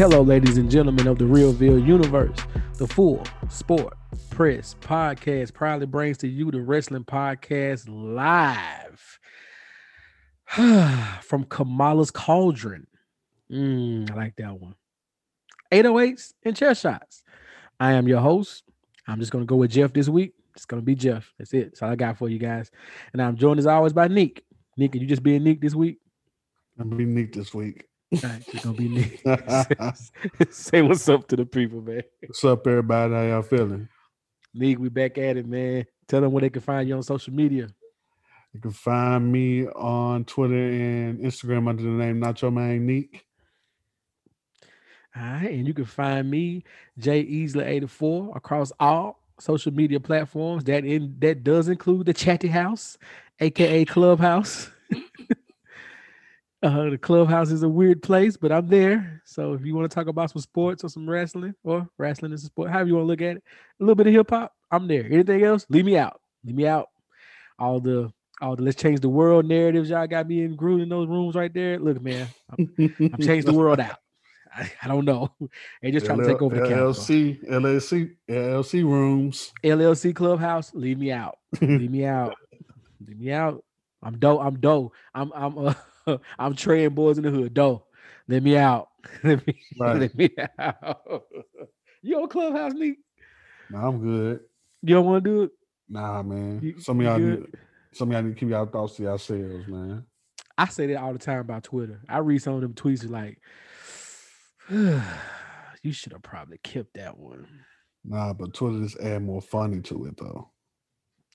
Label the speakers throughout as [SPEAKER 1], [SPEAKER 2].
[SPEAKER 1] Hello, ladies and gentlemen of the Realville universe. The Full Sport Press podcast proudly brings to you the Wrestling Podcast live from Kamala's Cauldron. Mm, I like that one. 808s and chair shots. I am your host. I'm just going to go with Jeff this week. It's going to be Jeff. That's it. That's all I got for you guys. And I'm joined as always by Nick. Nick, are you just being Nick this week?
[SPEAKER 2] I'm be Nick this week.
[SPEAKER 1] Right, it's gonna be Nick. Say what's up to the people, man.
[SPEAKER 2] What's up, everybody? How y'all feeling?
[SPEAKER 1] Nick, we back at it, man. Tell them where they can find you on social media.
[SPEAKER 2] You can find me on Twitter and Instagram under the name Nacho Nick.
[SPEAKER 1] All right, and you can find me, Jay Easley 84, across all social media platforms. That in that does include the Chatty House, aka Clubhouse. Uh, the clubhouse is a weird place, but I'm there. So if you want to talk about some sports or some wrestling, or wrestling is a sport, however you want to look at it, a little bit of hip hop, I'm there. Anything else, leave me out. Leave me out. All the all the let's change the world narratives y'all got me in in those rooms right there. Look, man, I'm, I'm changed the world out. I, I, don't know. They just trying to take over the
[SPEAKER 2] LLC, LLC, LLC rooms,
[SPEAKER 1] LLC clubhouse. Leave me out. leave me out. Leave me out. I'm dope. I'm dope. I'm I'm uh, I'm trading boys in the hood. Dope. Let me out. let me right. let me out. you on Clubhouse, Nick?
[SPEAKER 2] Nah, I'm good.
[SPEAKER 1] You don't want to do it?
[SPEAKER 2] Nah, man. You, some of y'all need, some of y'all need to keep y'all thoughts to yourselves, man.
[SPEAKER 1] I say that all the time about Twitter. I read some of them tweets like, you should have probably kept that one.
[SPEAKER 2] Nah, but Twitter just add more funny to it though.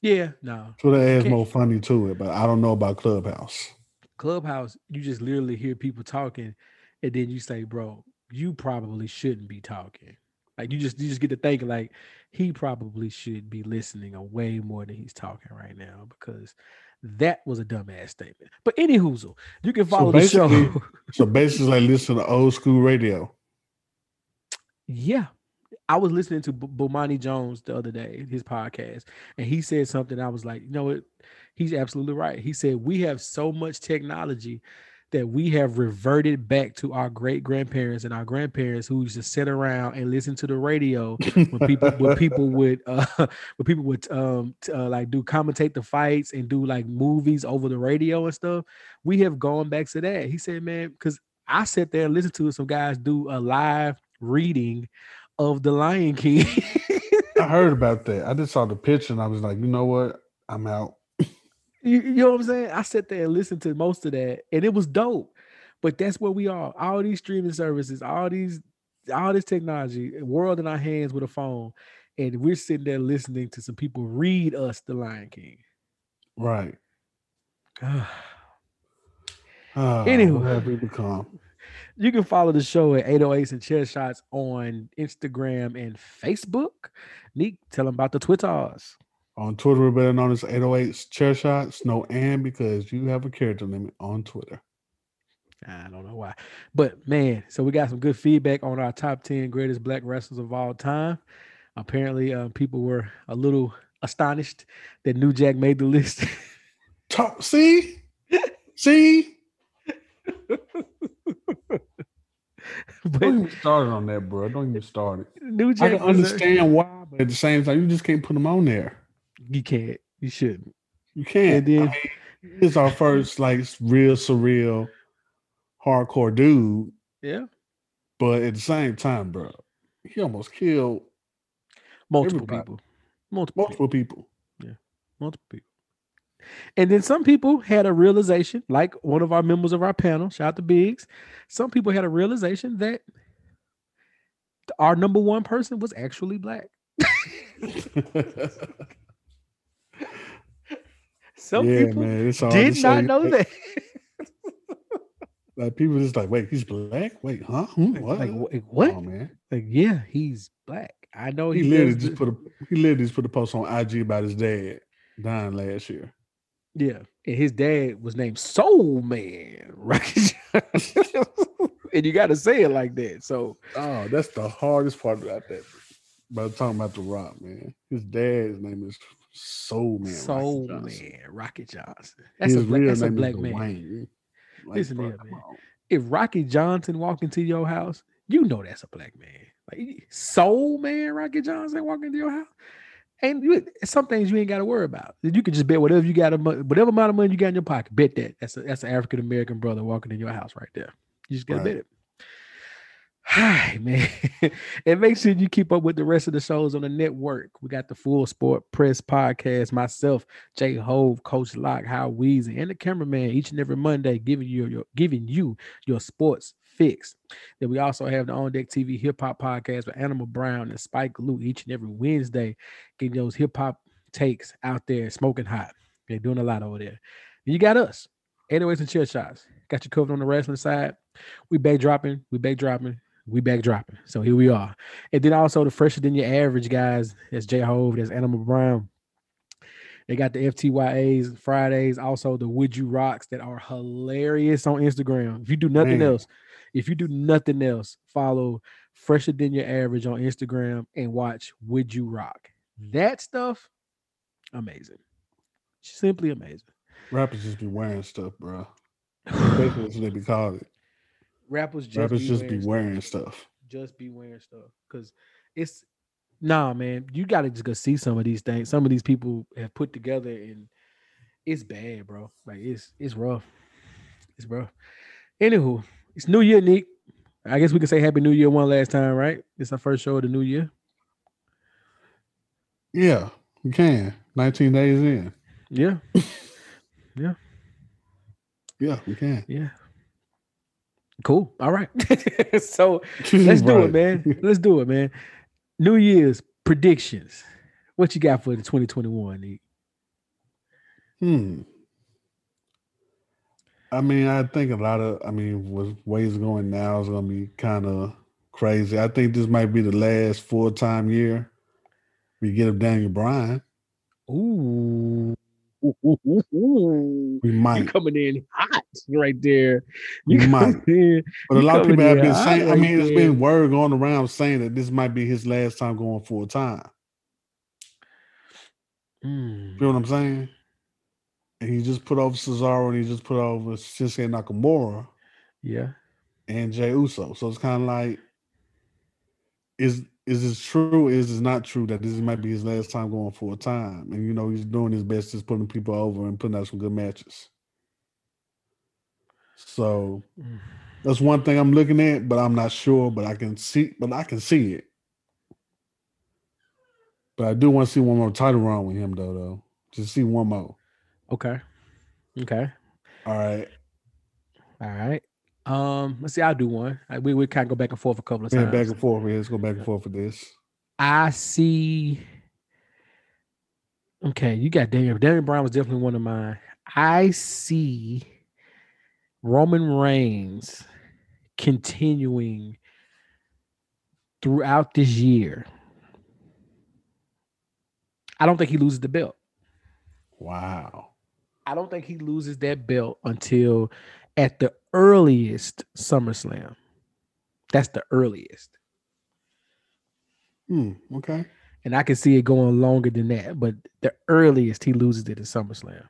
[SPEAKER 1] Yeah, no.
[SPEAKER 2] Twitter adds more funny to it, but I don't know about Clubhouse.
[SPEAKER 1] Clubhouse, you just literally hear people talking, and then you say, "Bro, you probably shouldn't be talking." Like you just you just get to think like he probably should be listening a way more than he's talking right now because that was a dumbass statement. But any hoozle, you can follow so the show.
[SPEAKER 2] so basically, like listen to old school radio.
[SPEAKER 1] Yeah, I was listening to B- Bomani Jones the other day, his podcast, and he said something. I was like, you know what? He's absolutely right. He said we have so much technology that we have reverted back to our great grandparents and our grandparents who used to sit around and listen to the radio when people when people would uh when people would um uh, like do commentate the fights and do like movies over the radio and stuff. We have gone back to that. He said, man, because I sat there and listened to some guys do a live reading of the Lion King.
[SPEAKER 2] I heard about that. I just saw the picture and I was like, you know what? I'm out.
[SPEAKER 1] You, you know what I'm saying? I sat there and listened to most of that, and it was dope. But that's where we are. All these streaming services, all these, all this technology, world in our hands with a phone, and we're sitting there listening to some people read us the Lion King.
[SPEAKER 2] Right.
[SPEAKER 1] uh, anyway,
[SPEAKER 2] what have we become?
[SPEAKER 1] You can follow the show at 808s and Chair Shots on Instagram and Facebook. Neek, tell them about the Twitters.
[SPEAKER 2] On Twitter, we're better known as 808s Chair Shots. No and because you have a character limit on Twitter.
[SPEAKER 1] I don't know why. But man, so we got some good feedback on our top 10 greatest black wrestlers of all time. Apparently, uh, people were a little astonished that New Jack made the list.
[SPEAKER 2] Talk, see? see? but, don't even start on that, bro. Don't even start it. New Jack I can understand why, but at the same time, you just can't put them on there.
[SPEAKER 1] You can't. You shouldn't.
[SPEAKER 2] You can't. And then, I mean, it's our first like real surreal, hardcore dude.
[SPEAKER 1] Yeah.
[SPEAKER 2] But at the same time, bro, he almost killed
[SPEAKER 1] multiple everybody. people.
[SPEAKER 2] Multiple, multiple people.
[SPEAKER 1] people. Yeah. Multiple people. And then some people had a realization, like one of our members of our panel, shout out to Biggs. Some people had a realization that our number one person was actually black. Some yeah, people man, did not know that.
[SPEAKER 2] like people just like, wait, he's black. Wait, huh? Hmm, what?
[SPEAKER 1] Like, wait, what? Oh, man. Like, yeah, he's black. I know
[SPEAKER 2] he, he literally just put a he literally just put a post on IG about his dad dying last year.
[SPEAKER 1] Yeah, and his dad was named Soul Man, right? and you got to say it like that. So,
[SPEAKER 2] oh, that's the hardest part about that. About talking about the Rock, man. His dad's name is Soul Man.
[SPEAKER 1] Soul Rocky Man, Rocky Johnson. That's His a black, black man. Like, Listen here, man. If Rocky Johnson walked into your house, You know that's a black man. Like soul man, Rocky Johnson walking into your house. And you, some things you ain't got to worry about. You can just bet whatever you got, whatever amount of money you got in your pocket. Bet that. That's a, that's an African American brother walking in your house right there. You just gotta right. bet it. Hi, man. and make sure you keep up with the rest of the shows on the network. We got the Full Sport Press podcast, myself, Jay Hove, Coach Lock, How Weezy, and the cameraman each and every Monday giving you your giving you your sports fix. Then we also have the On Deck TV Hip Hop podcast with Animal Brown and Spike Lou each and every Wednesday, getting those hip hop takes out there smoking hot. They're doing a lot over there. And you got us, 808s and chair shots. Got you covered on the wrestling side. We back dropping, we back dropping, we back dropping. So here we are. And then also the fresher than your average guys. That's J Hove, that's Animal Brown. They got the FTYAs Fridays, also the Would You Rocks that are hilarious on Instagram. If you do nothing Man. else, if you do nothing else, follow Fresher Than Your Average on Instagram and watch Would You Rock. That stuff, amazing. Simply amazing.
[SPEAKER 2] Rappers just be wearing stuff, bro. Basically, what they be called it.
[SPEAKER 1] Rappers just
[SPEAKER 2] rappers
[SPEAKER 1] be
[SPEAKER 2] just
[SPEAKER 1] wearing
[SPEAKER 2] be wearing stuff. stuff.
[SPEAKER 1] Just be wearing stuff because it's nah, man. You gotta just go see some of these things. Some of these people have put together, and it's bad, bro. Like it's it's rough. It's rough. Anywho, it's New Year, Nick. I guess we can say Happy New Year one last time, right? It's our first show of the new year.
[SPEAKER 2] Yeah, we can. 19 days in.
[SPEAKER 1] Yeah. yeah.
[SPEAKER 2] Yeah, we can.
[SPEAKER 1] Yeah. Cool. All right. so let's do it, man. Let's do it, man. New Year's predictions. What you got for the 2021, Nick?
[SPEAKER 2] Hmm. I mean, I think a lot of, I mean, with ways going now is going to be kind of crazy. I think this might be the last full time year we get of Daniel Bryan.
[SPEAKER 1] Ooh.
[SPEAKER 2] We might
[SPEAKER 1] you coming in hot right there.
[SPEAKER 2] You we might, in, but a lot of people have been saying. Right I mean, there. it's been word going around saying that this might be his last time going full time.
[SPEAKER 1] Mm.
[SPEAKER 2] You know what I'm saying? And he just put over Cesaro and he just put over Shinsuke Nakamura.
[SPEAKER 1] Yeah.
[SPEAKER 2] And Jey Uso. So it's kind of like, is is it true? Is it not true that this might be his last time going full time? And you know, he's doing his best, just putting people over and putting out some good matches. So that's one thing I'm looking at, but I'm not sure. But I can see, but I can see it. But I do want to see one more title run with him, though. Though, just see one more.
[SPEAKER 1] Okay. Okay.
[SPEAKER 2] All right.
[SPEAKER 1] All right. Um, let's see. I'll do one. We we kind of go back and forth a couple of times.
[SPEAKER 2] Yeah, back and forth. Yeah, let's go back and forth for this.
[SPEAKER 1] I see. Okay, you got Daniel. Daniel Bryan was definitely one of mine. I see Roman Reigns continuing throughout this year. I don't think he loses the belt.
[SPEAKER 2] Wow.
[SPEAKER 1] I don't think he loses that belt until at the earliest SummerSlam. That's the earliest.
[SPEAKER 2] Hmm, okay.
[SPEAKER 1] And I can see it going longer than that, but the earliest he loses it is SummerSlam.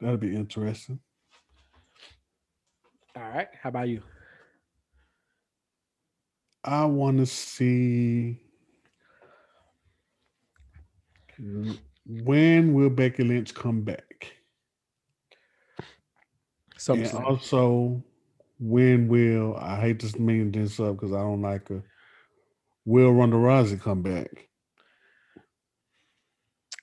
[SPEAKER 2] That'll be interesting.
[SPEAKER 1] All right. How about you?
[SPEAKER 2] I want to see when will Becky Lynch come back? And also, when will I hate to mean this up because I don't like her. Will Ronda Rousey come back?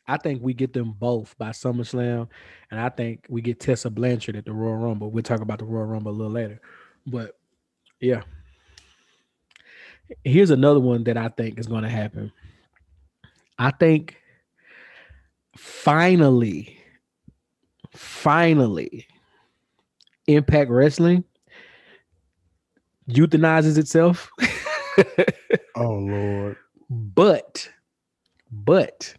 [SPEAKER 1] I think we get them both by SummerSlam, and I think we get Tessa Blanchard at the Royal Rumble. We'll talk about the Royal Rumble a little later, but yeah. Here's another one that I think is going to happen. I think finally, finally, Impact Wrestling euthanizes itself.
[SPEAKER 2] oh Lord.
[SPEAKER 1] But, but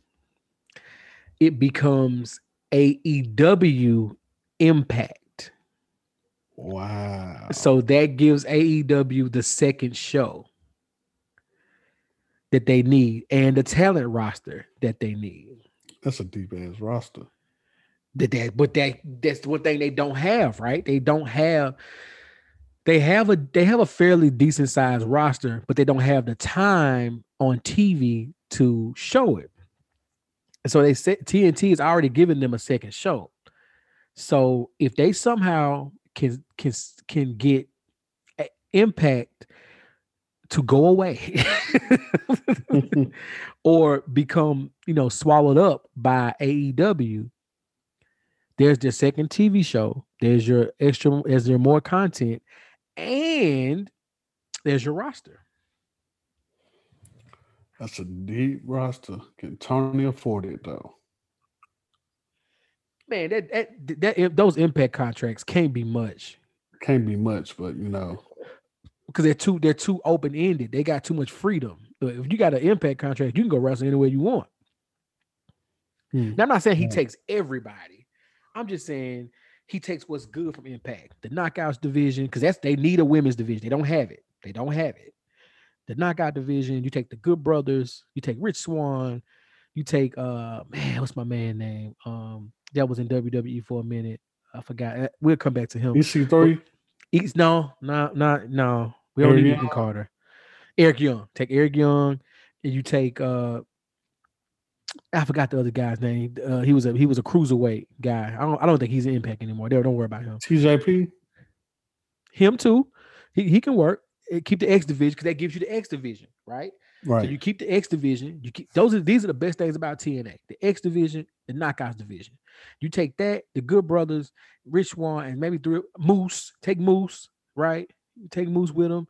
[SPEAKER 1] it becomes AEW Impact.
[SPEAKER 2] Wow.
[SPEAKER 1] So that gives AEW the second show that they need and the talent roster that they need.
[SPEAKER 2] That's a deep ass roster.
[SPEAKER 1] That that but that that's one thing they don't have, right? They don't have they have a they have a fairly decent sized roster, but they don't have the time on TV to show it. And so they said TNT is already giving them a second show. So if they somehow can can can get impact to go away or become, you know, swallowed up by AEW, there's the second TV show. There's your extra, there's your more content, and there's your roster.
[SPEAKER 2] That's a deep roster. Can Tony afford it though?
[SPEAKER 1] Man, that that, that if those impact contracts can't be much.
[SPEAKER 2] Can't be much, but you know,
[SPEAKER 1] because they're too they're too open ended. They got too much freedom. But if you got an impact contract, you can go wrestle anywhere you want. Hmm. Now, I'm not saying he takes everybody. I'm just saying he takes what's good from Impact, the Knockouts division, because that's they need a women's division. They don't have it. They don't have it. The Knockout division. You take the Good Brothers. You take Rich Swann. You take uh man, what's my man name? Um, that was in WWE for a minute. I forgot. Uh, we'll come back to him.
[SPEAKER 2] EC3.
[SPEAKER 1] He's no, no, not no. We don't need Ethan Carter. Eric Young. Take Eric Young, and you take uh I forgot the other guy's name. Uh, he was a he was a cruiserweight guy. I don't I don't think he's an impact anymore. Don't, don't worry about him.
[SPEAKER 2] TJP.
[SPEAKER 1] Him too. He he can work. Keep the X division because that gives you the X division, right?
[SPEAKER 2] Right.
[SPEAKER 1] So you keep the X division. You keep those are these are the best things about TNA. The X division, the knockouts division. You take that, the Good Brothers, Rich Swann, and maybe three Moose. Take Moose, right? You take Moose with him.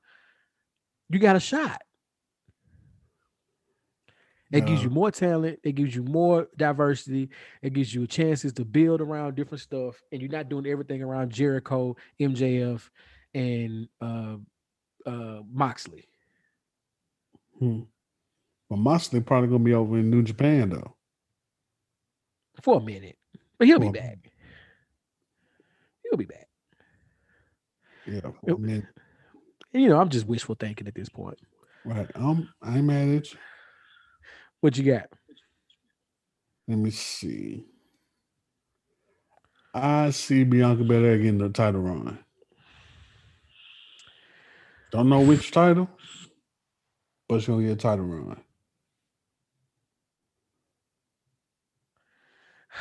[SPEAKER 1] You got a shot. It gives you more talent. It gives you more diversity. It gives you chances to build around different stuff, and you're not doing everything around Jericho, MJF, and uh, uh, Moxley.
[SPEAKER 2] Hmm. Well, Moxley probably gonna be over in New Japan though,
[SPEAKER 1] for a minute, but he'll be back. He'll be back.
[SPEAKER 2] Yeah, for a minute.
[SPEAKER 1] You know, I'm just wishful thinking at this point.
[SPEAKER 2] Right. Um, I'm at you.
[SPEAKER 1] What you got?
[SPEAKER 2] Let me see. I see Bianca Belair getting the title run. Don't know which title, but she's gonna get a title run.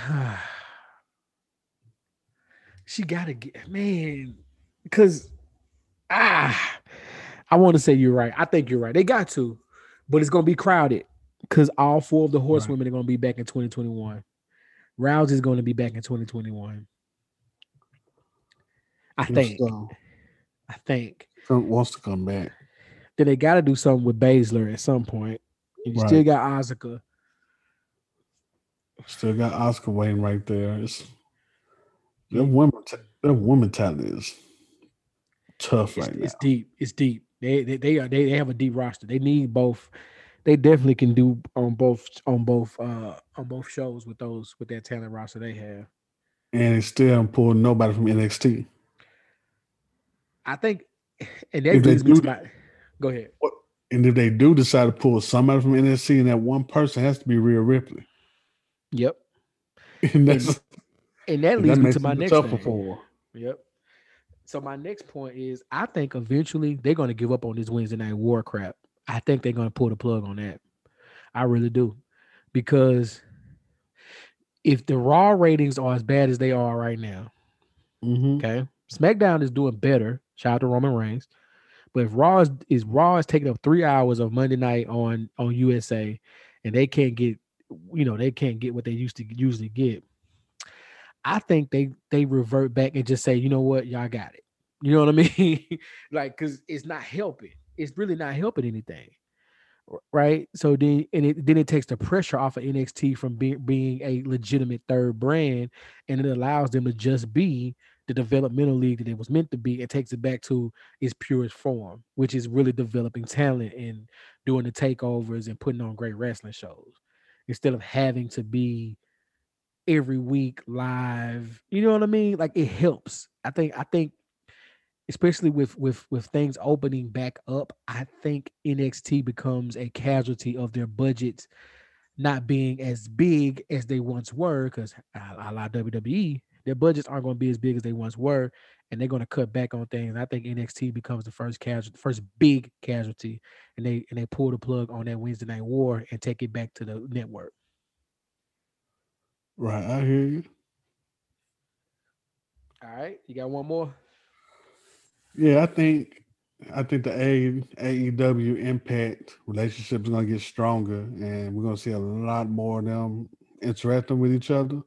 [SPEAKER 1] she gotta get man, because ah, I want to say you're right. I think you're right. They got to, but it's gonna be crowded because all four of the horsewomen right. are gonna be back in 2021. Rouse is gonna be back in 2021. I think. So. I think.
[SPEAKER 2] Trump wants to come back.
[SPEAKER 1] Then they got to do something with Baszler at some point. And you right. still got Asuka.
[SPEAKER 2] Still got Asuka waiting right there. It's their women. Their woman talent is tough right
[SPEAKER 1] it's now. It's deep. It's deep. They, they they are they, they have a deep roster. They need both. They definitely can do on both on both uh on both shows with those with that talent roster they have.
[SPEAKER 2] And it's still pull nobody from NXT.
[SPEAKER 1] I think, and that leads me to my. Go ahead.
[SPEAKER 2] And if they do decide to pull somebody from NXT, and that one person has to be Rhea Ripley.
[SPEAKER 1] Yep.
[SPEAKER 2] And, that's,
[SPEAKER 1] and, and that leads that me to my next thing.
[SPEAKER 2] For.
[SPEAKER 1] Yep. So my next point is I think eventually they're going to give up on this Wednesday night war crap. I think they're going to pull the plug on that. I really do. Because if the raw ratings are as bad as they are right now,
[SPEAKER 2] mm-hmm.
[SPEAKER 1] okay, SmackDown is doing better. Shout out to Roman Reigns. But if Raw is, is Raw is taking up three hours of Monday night on on USA, and they can't get, you know, they can't get what they used to usually get. I think they they revert back and just say, you know what, y'all got it. You know what I mean? like, cause it's not helping. It's really not helping anything. Right. So then and it then it takes the pressure off of NXT from being being a legitimate third brand and it allows them to just be the developmental league that it was meant to be It takes it back to its purest form, which is really developing talent and doing the takeovers and putting on great wrestling shows instead of having to be every week live. You know what I mean? Like it helps. I think I think especially with with with things opening back up, I think NXT becomes a casualty of their budgets not being as big as they once were because a la WWE, their budgets aren't going to be as big as they once were, and they're going to cut back on things. I think NXT becomes the first casualty, first big casualty, and they and they pull the plug on that Wednesday Night War and take it back to the network.
[SPEAKER 2] Right, I hear you.
[SPEAKER 1] All right, you got one more.
[SPEAKER 2] Yeah, I think I think the AEW Impact relationship is gonna get stronger, and we're gonna see a lot more of them interacting with each other.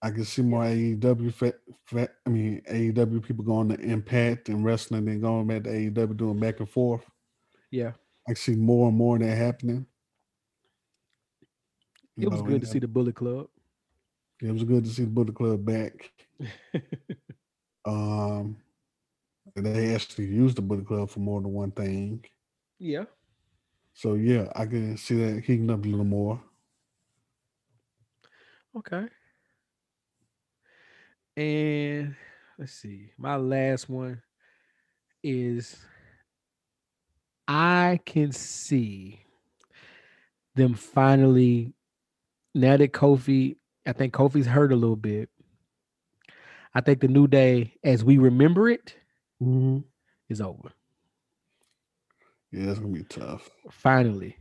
[SPEAKER 2] I can see more AEW, fa- fa- I mean AEW people going to Impact and wrestling, and going back to AEW doing back and forth.
[SPEAKER 1] Yeah,
[SPEAKER 2] I see more and more of that happening.
[SPEAKER 1] It was
[SPEAKER 2] know,
[SPEAKER 1] good to see the Bullet Club.
[SPEAKER 2] It was good to see the Bullet Club back. Um, and they actually used the Bullet Club for more than one thing.
[SPEAKER 1] yeah,
[SPEAKER 2] So yeah, I can see that heating up a little more.
[SPEAKER 1] okay. And let's see, my last one is I can see them finally now that Kofi, I think Kofi's hurt a little bit. I think the new day, as we remember it,
[SPEAKER 2] Mm-hmm.
[SPEAKER 1] is over.
[SPEAKER 2] Yeah, it's gonna be tough.
[SPEAKER 1] Finally.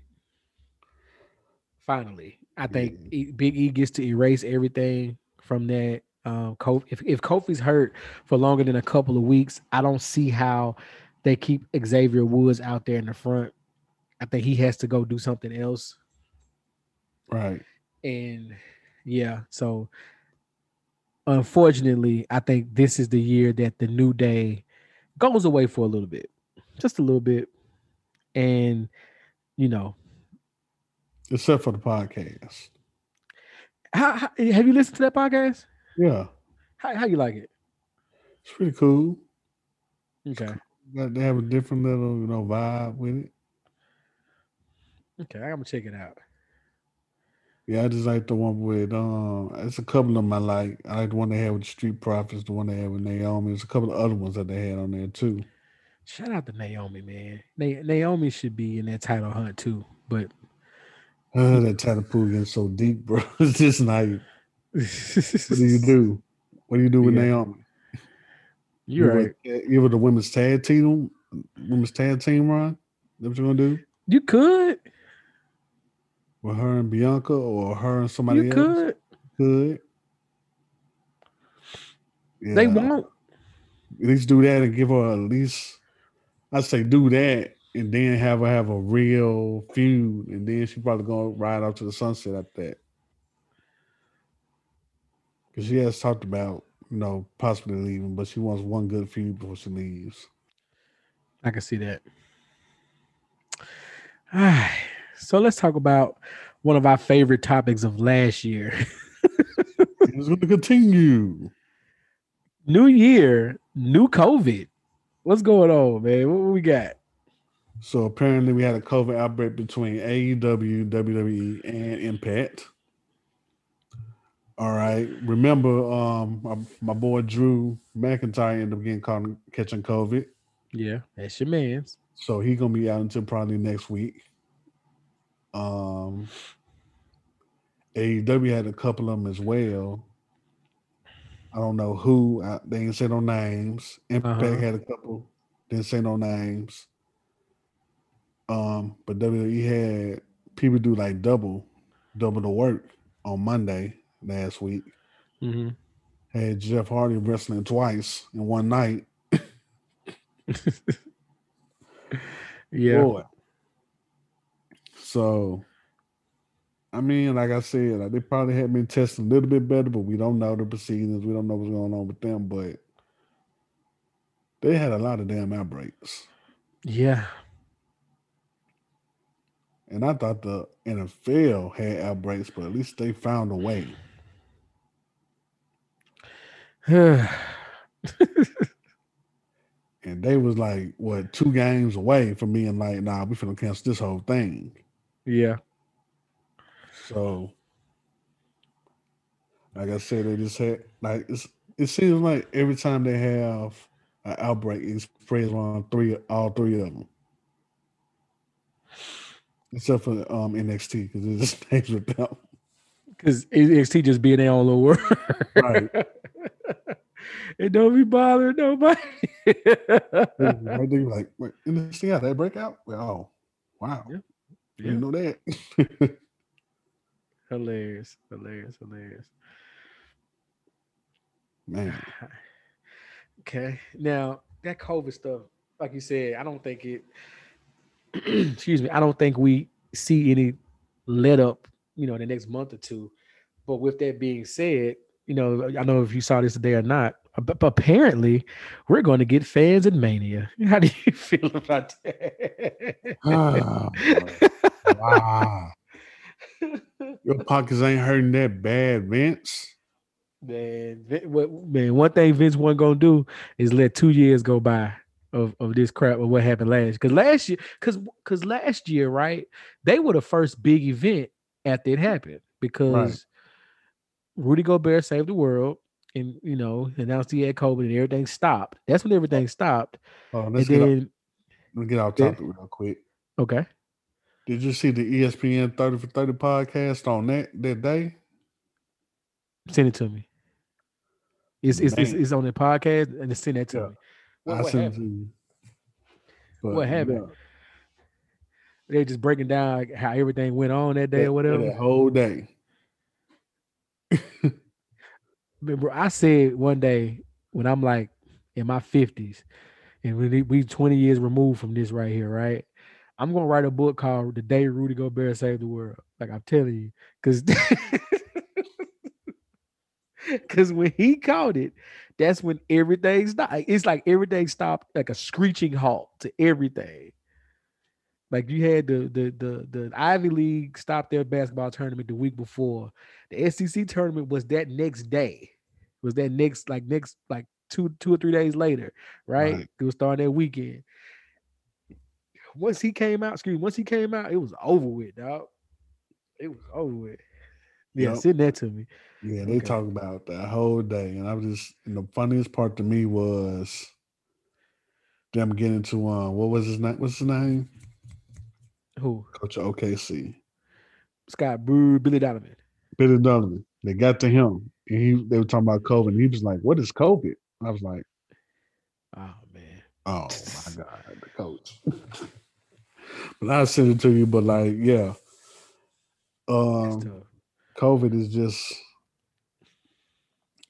[SPEAKER 1] Finally. I think E- Big E gets to erase everything from that. Um, Kofi, if, if Kofi's hurt for longer than a couple of weeks, I don't see how they keep Xavier Woods out there in the front. I think he has to go do something else.
[SPEAKER 2] Right.
[SPEAKER 1] And yeah, so unfortunately, I think this is the year that the new day goes away for a little bit, just a little bit. And you know,
[SPEAKER 2] Except for the podcast.
[SPEAKER 1] how, how have you listened to that podcast?
[SPEAKER 2] Yeah,
[SPEAKER 1] How how you like it?
[SPEAKER 2] it's pretty cool.
[SPEAKER 1] Okay,
[SPEAKER 2] Got they have a different little, you know, vibe with it.
[SPEAKER 1] okay, I'm gonna check it out.
[SPEAKER 2] Yeah, I just like the one with um it's a couple of them I like. I like the one they had with the Street Profits, the one they had with Naomi. There's a couple of other ones that they had on there too.
[SPEAKER 1] Shout out to Naomi, man. Na- Naomi should be in that title hunt too, but
[SPEAKER 2] Uh, that title pool getting so deep, bro. It's just like, what do you do? What do you do with
[SPEAKER 1] Yeah.
[SPEAKER 2] Naomi?
[SPEAKER 1] You're
[SPEAKER 2] Give
[SPEAKER 1] right.
[SPEAKER 2] her- Give her the women's tag team, women's tag team run. That what you gonna do
[SPEAKER 1] You could.
[SPEAKER 2] With her and Bianca or her and somebody
[SPEAKER 1] You
[SPEAKER 2] else?
[SPEAKER 1] could.
[SPEAKER 2] Could.
[SPEAKER 1] They
[SPEAKER 2] Yeah.
[SPEAKER 1] won't.
[SPEAKER 2] at least do that and give her at least I say do that and then have her have a real feud and then she probably gonna ride out to the sunset after that. Cause she has talked about, you know, possibly leaving, but she wants one good feud before she leaves.
[SPEAKER 1] I can see that. All right. So let's talk about one of our favorite topics of last year.
[SPEAKER 2] it's gonna continue.
[SPEAKER 1] new year, new COVID. What's going on, man? What, we got?
[SPEAKER 2] So apparently we had a COVID outbreak between AEW, WWE, and Impact. All right. Remember, um, my, my boy Drew McIntyre ended up getting caught catching COVID.
[SPEAKER 1] Yeah, that's your man's.
[SPEAKER 2] So he gonna be out until probably next week. Um AEW had a couple of them as well. I don't know who. I, they didn't say no names. Impact
[SPEAKER 1] Uh-huh.
[SPEAKER 2] had a couple. Didn't say no names. Um, but WWE had people do like double, double the work on Monday last week.
[SPEAKER 1] Mm-hmm.
[SPEAKER 2] Had Jeff Hardy wrestling twice in one night.
[SPEAKER 1] Yeah.
[SPEAKER 2] Boy. So, I mean, like I said, like, they probably had been testing a little bit better, but we don't know the proceedings. We don't know what's going on with them. But they had a lot of damn outbreaks,
[SPEAKER 1] Yeah.
[SPEAKER 2] and I thought the NFL had outbreaks, but at least they found a way. And they was like, what, two games away from being like, nah, we finna cancel this whole thing.
[SPEAKER 1] Yeah.
[SPEAKER 2] So, like I said, they just had like it's, it seems like every time they have an outbreak, it spreads around three, all three of them, except for um NXT because it just stays with them.
[SPEAKER 1] Because NXT just being their own little world.
[SPEAKER 2] Right.
[SPEAKER 1] and don't be bothering nobody.
[SPEAKER 2] right there, like, wait, NXT how that break out? Well, oh, wow.
[SPEAKER 1] Yeah.
[SPEAKER 2] You know that.
[SPEAKER 1] hilarious, hilarious, hilarious.
[SPEAKER 2] Man.
[SPEAKER 1] Okay. Now that COVID stuff, like you said, I don't think it. excuse me. I don't think we see any let up. You know, in the next month or two. But with that being said, you know, I don't know if you saw this today or not, but apparently we're going to get fans in Mania. How do you feel about that?
[SPEAKER 2] Ah, wow. Your pockets ain't hurting that bad, Vince.
[SPEAKER 1] Man, man, one thing Vince wasn't gonna do is let two years go by of, of this crap of what happened last. Because last year, because because last year, right, they were the first big event after it happened because Rudy Gobert saved the world and you know announced he had COVID and everything stopped. That's when everything stopped.
[SPEAKER 2] Oh, let's get, off,
[SPEAKER 1] then
[SPEAKER 2] let's get off topic real quick.
[SPEAKER 1] okay,
[SPEAKER 2] Did you see the ESPN 30 for 30 podcast on that that day?
[SPEAKER 1] send it to me. It's it's, it's, it's on the podcast and just send that to
[SPEAKER 2] Yeah.
[SPEAKER 1] me. What,
[SPEAKER 2] I
[SPEAKER 1] what
[SPEAKER 2] sent
[SPEAKER 1] happened?
[SPEAKER 2] to you. But,
[SPEAKER 1] What happened? They just breaking down how everything went on that day
[SPEAKER 2] yeah,
[SPEAKER 1] or whatever.
[SPEAKER 2] That whole day.
[SPEAKER 1] remember I said one day when I'm like in my 50s and we we 20 years removed from this right here, right? I'm gonna write a book called The Day Rudy Gobert Saved the World. Like I'm telling you, because because when he caught it, that's when everything stopped. It's like everything stopped, like a screeching halt to everything. Like you had the the the the Ivy League stop their basketball tournament the week before. The SEC tournament was that next day. Was that next like next like two two or three days later, right?
[SPEAKER 2] Right.
[SPEAKER 1] It was starting that weekend. Once he came out, excuse me, once he came out, it was over with, dog. It was over with. Yeah,
[SPEAKER 2] Yup.
[SPEAKER 1] send that to me.
[SPEAKER 2] Yeah, they
[SPEAKER 1] Okay.
[SPEAKER 2] talk about that whole day. And I was just and the funniest part to me was them getting to um what was his name? What's his name?
[SPEAKER 1] Who?
[SPEAKER 2] Coach OKC.
[SPEAKER 1] Scott Brewer, Billy Donovan.
[SPEAKER 2] Billy Donovan. They got to him and he they were talking about COVID. And he was like, What is COVID? I was like,
[SPEAKER 1] Oh man.
[SPEAKER 2] Oh my God, the coach. but I'll send it to you. But like, yeah. Um. COVID is just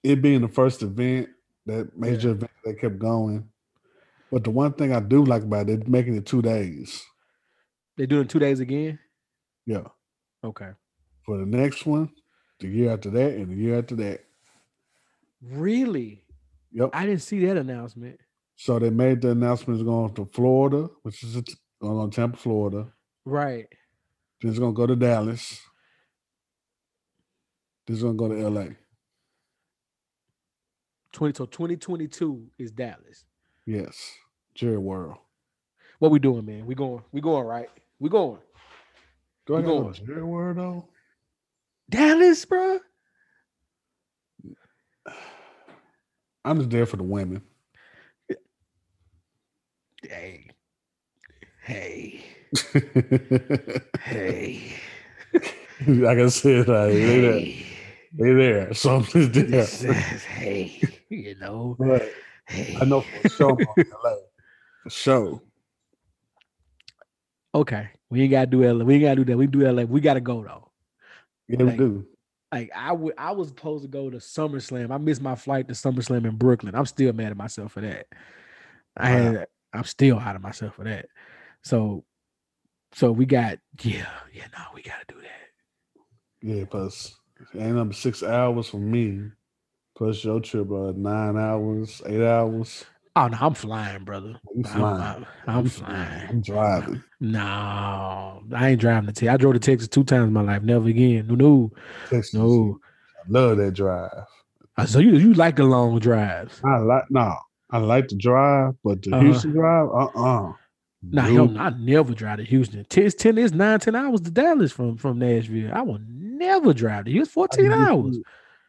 [SPEAKER 2] it being the first event, that major event that kept going. But the one thing I do like about it, making it two days.
[SPEAKER 1] They doing two days again?
[SPEAKER 2] Yeah.
[SPEAKER 1] Okay.
[SPEAKER 2] For the next one, the year after that, and the year after that.
[SPEAKER 1] Really?
[SPEAKER 2] Yep.
[SPEAKER 1] I didn't see that announcement.
[SPEAKER 2] So they made the announcement it's going to Florida, which is going on Tampa, Florida.
[SPEAKER 1] Right.
[SPEAKER 2] Then it's gonna go to Dallas. This it's gonna go to LA.
[SPEAKER 1] 20 so 2022 is Dallas.
[SPEAKER 2] Yes. Jerry World.
[SPEAKER 1] What we doing, man? We going, we going, right? We going.
[SPEAKER 2] Do I go
[SPEAKER 1] going?
[SPEAKER 2] Jerry World though?
[SPEAKER 1] Dallas, bro.
[SPEAKER 2] I'm just there for the women.
[SPEAKER 1] Hey. Hey.
[SPEAKER 2] like I said, like, they there.
[SPEAKER 1] Hey.
[SPEAKER 2] They there. So I'm there.
[SPEAKER 1] This is- hey. You know.
[SPEAKER 2] But
[SPEAKER 1] Hey.
[SPEAKER 2] I know for sure I'm going to LA. For sure.
[SPEAKER 1] Okay. We ain't gotta do LA. We ain't gotta do that. We do LA. We gotta go though.
[SPEAKER 2] Yeah,
[SPEAKER 1] Like,
[SPEAKER 2] we do.
[SPEAKER 1] Like I would I was supposed to go to SummerSlam. I missed my flight to SummerSlam in Brooklyn. I'm still mad at myself for that. I
[SPEAKER 2] Wow.
[SPEAKER 1] I'm still out of myself for that. So so we got yeah, yeah, no, we gotta do that.
[SPEAKER 2] Yeah, plus ain't number six hours for me. Plus your trip, uh, nine hours, eight hours.
[SPEAKER 1] Oh no, I'm flying, brother. I'm,
[SPEAKER 2] flying.
[SPEAKER 1] I'm, I'm
[SPEAKER 2] You
[SPEAKER 1] flying.
[SPEAKER 2] I'm driving.
[SPEAKER 1] No, I ain't driving to Texas. I drove to Texas two times in my life. Never again. No, no,
[SPEAKER 2] Texas.
[SPEAKER 1] no.
[SPEAKER 2] I love that drive.
[SPEAKER 1] Uh, So you you like the long drives?
[SPEAKER 2] I like no, I like to drive, but the
[SPEAKER 1] Uh-huh.
[SPEAKER 2] Houston drive, uh uh
[SPEAKER 1] Nah, hell, I never drive to Houston. T- It's ten, it's nine, ten hours to Dallas from from Nashville. I will never drive to Houston. Fourteen hours.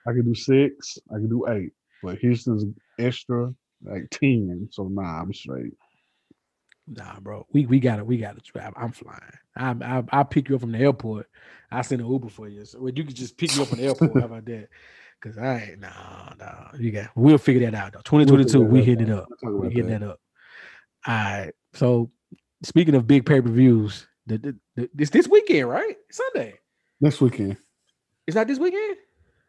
[SPEAKER 2] I can do six, I can do eight, but Houston's extra like ten. So nah, I'm straight.
[SPEAKER 1] Nah, bro. We we got it. We got to I'm flying. I'm I, I'll pick you up from the airport. I send an Uber for you. So well, you can just pick me up from the airport. How about that? Cause I ain't no no. You got we'll figure that out though. 2022, we'll we hitting it up. We hitting that. that up. All right. So speaking of big pay per views, this this weekend, right? Sunday.
[SPEAKER 2] Next weekend.
[SPEAKER 1] It's not this weekend.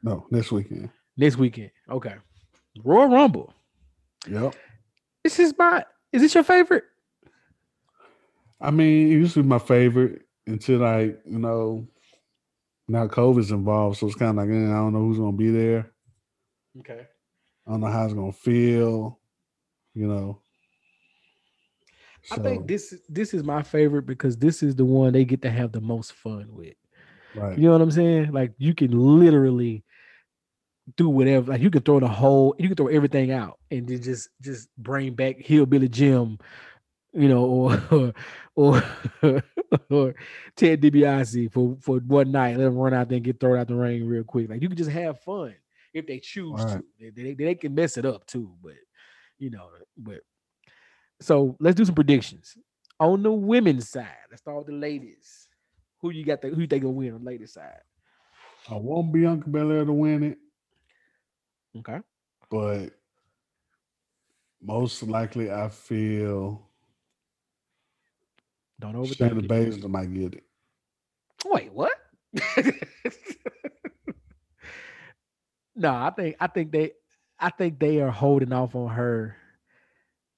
[SPEAKER 2] No, next weekend.
[SPEAKER 1] Next weekend. Okay. Royal Rumble.
[SPEAKER 2] Yep.
[SPEAKER 1] This is my. Is this your favorite?
[SPEAKER 2] I mean, it used to be my favorite until like you know now COVID's involved, so it's kind of like eh, I don't know who's gonna be there.
[SPEAKER 1] Okay.
[SPEAKER 2] I don't know how it's gonna feel. You know.
[SPEAKER 1] So. I think this this is my favorite because this is the one they get to have the most fun with. Right. You know what I'm saying? Like you can literally do whatever. Like you can throw the whole, you can throw everything out and then just just bring back Hillbilly Jim, you know, or or or Ted DiBiase for for one night. Let them run out there and get thrown out the ring real quick. Like you can just have fun if they choose right. to. They, they, they can mess it up too, but you know, but so let's do some predictions on the women's side. Let's start with the ladies. Who you got? The, who you think will win on the ladies' side?
[SPEAKER 2] I want Bianca Belair to win it.
[SPEAKER 1] Okay.
[SPEAKER 2] But most likely, I feel
[SPEAKER 1] don't overthink
[SPEAKER 2] Shayna Baszler might get it.
[SPEAKER 1] Wait, what? no, I think I think they I think they are holding off on her.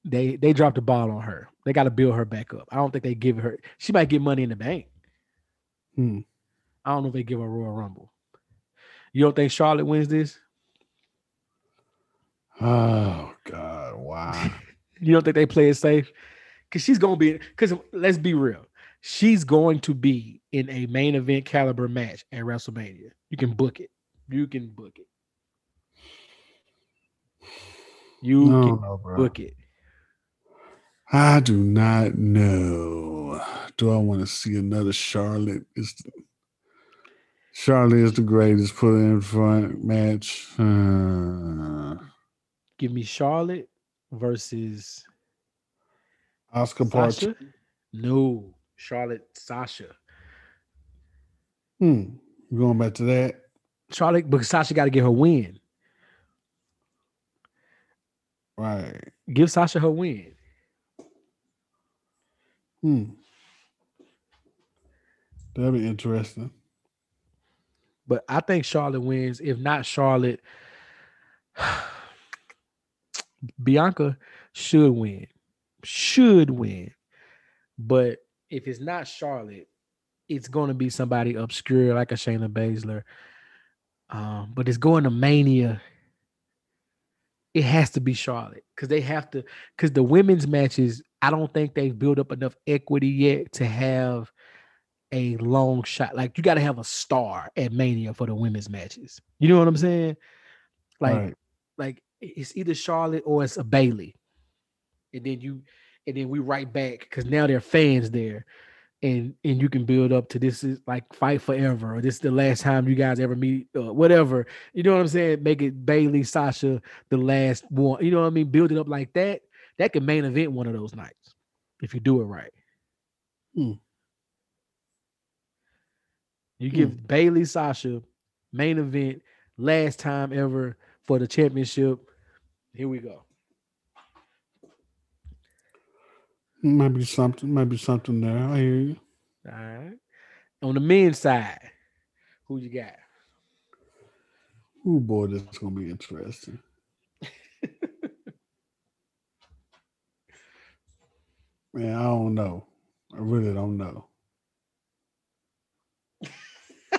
[SPEAKER 1] They they dropped the ball on her. They got to build her back up. I don't think they give her. She might get money in the bank.
[SPEAKER 2] Hmm.
[SPEAKER 1] I don't know if they give her Royal Rumble. You don't think Charlotte wins this?
[SPEAKER 2] Oh God! Wow.
[SPEAKER 1] you don't think they play it safe? Because she's gonna be. Because let's be real, she's going to be in a main event caliber match at WrestleMania. You can book it. You can book it. You no, can no, book it.
[SPEAKER 2] I do not know. Do I want to see another Charlotte? Is Charlotte is the greatest put in front match. Uh,
[SPEAKER 1] Give me Charlotte versus
[SPEAKER 2] Oscar Parcher.
[SPEAKER 1] No, Charlotte Sasha.
[SPEAKER 2] Hmm. Going back to that.
[SPEAKER 1] Charlotte, but Sasha got to get her win.
[SPEAKER 2] Right.
[SPEAKER 1] Give Sasha her win.
[SPEAKER 2] Hmm. That'd be interesting.
[SPEAKER 1] But I think Charlotte wins. If not Charlotte, Bianca should win. Should win. But if it's not Charlotte, it's going to be somebody obscure like a Shayna Baszler. Um, but it's going to Mania. It has to be Charlotte because they have to. Because the women's matches, I don't think they've built up enough equity yet to have a long shot. Like you got to have a star at Mania for the women's matches. You know what I'm saying? Like, right. like it's either Charlotte or it's a Bayley, and then you, and then we right back because now there are fans there, and and you can build up to this is like fight forever or this is the last time you guys ever meet, uh, whatever. You know what I'm saying? Make it Bayley Sasha, the last one. You know what I mean? Build it up like that. That can main event one of those nights if you do it right.
[SPEAKER 2] Hmm.
[SPEAKER 1] You give hmm. Bayley, Sasha, main event, last time ever for the championship. Here we go.
[SPEAKER 2] Maybe something, maybe something there. I hear you.
[SPEAKER 1] All right. On the men's side, who you got?
[SPEAKER 2] Oh boy, this is gonna be interesting. Man, I don't know. I really don't know.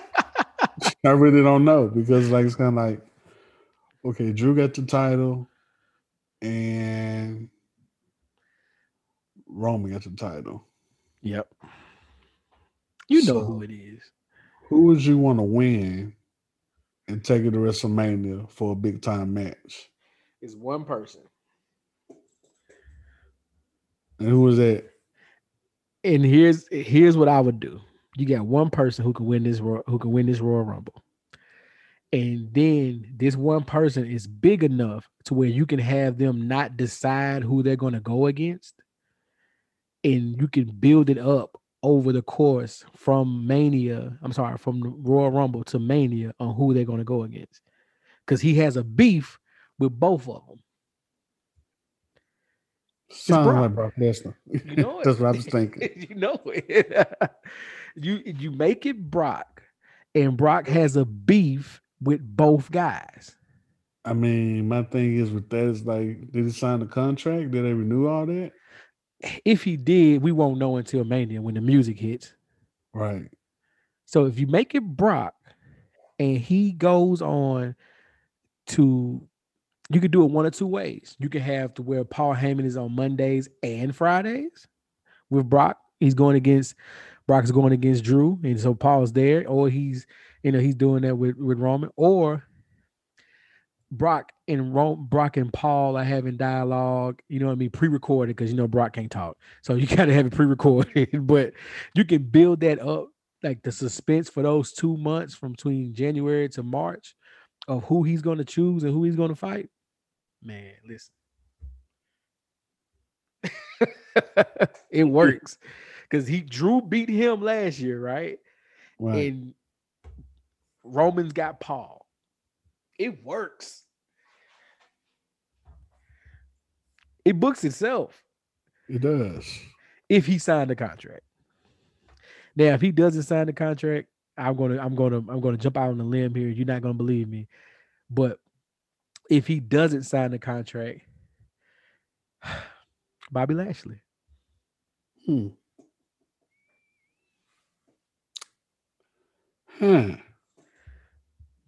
[SPEAKER 2] I really don't know because like it's kind of like okay, Drew got the title, and Roman got the title.
[SPEAKER 1] Yep. You know who it is.
[SPEAKER 2] Who would you want to win and take it to WrestleMania for a big time match?
[SPEAKER 1] It's one person.
[SPEAKER 2] Who was that?
[SPEAKER 1] And here's here's what I would do. You got one person who can win this who can win this Royal Rumble and then this one person is big enough to where you can have them not decide who they're going to go against and you can build it up over the course from Mania. I'm sorry, from the Royal Rumble to Mania on who they're going to go against, because he has a beef with both of them.
[SPEAKER 2] Sounds
[SPEAKER 1] Brock.
[SPEAKER 2] like Brock Lesnar.
[SPEAKER 1] You know it.
[SPEAKER 2] That's what I was thinking.
[SPEAKER 1] you know it. you you make it Brock, and Brock has a beef with both guys.
[SPEAKER 2] I mean, my thing is with that is like, did he sign the contract? Did they renew all that?
[SPEAKER 1] If he did, we won't know until Mania when the music hits.
[SPEAKER 2] Right.
[SPEAKER 1] So if you make it Brock and he goes on to you could do it one or two ways. You could have to where Paul Heyman is on Mondays and Fridays with Brock. He's going against Brock's going against Drew, and so Paul's there, or he's you know he's doing that with with Roman, or Brock and Ro- Brock and Paul are having dialogue. You know what I mean, pre-recorded because you know Brock can't talk, so you gotta have it pre-recorded. but you can build that up, like the suspense for those two months from between January to March of who he's going to choose and who he's going to fight. Man, listen. it works because he Drew beat him last year, right?
[SPEAKER 2] Right.
[SPEAKER 1] And Roman's got Paul. It works. It books itself
[SPEAKER 2] it does.
[SPEAKER 1] if he signed the contract. Now, if he doesn't sign the contract, I'm gonna, I'm gonna, I'm gonna jump out on the limb here. You're not gonna believe me, but if he doesn't sign the contract, Bobby Lashley.
[SPEAKER 2] Hmm. Huh.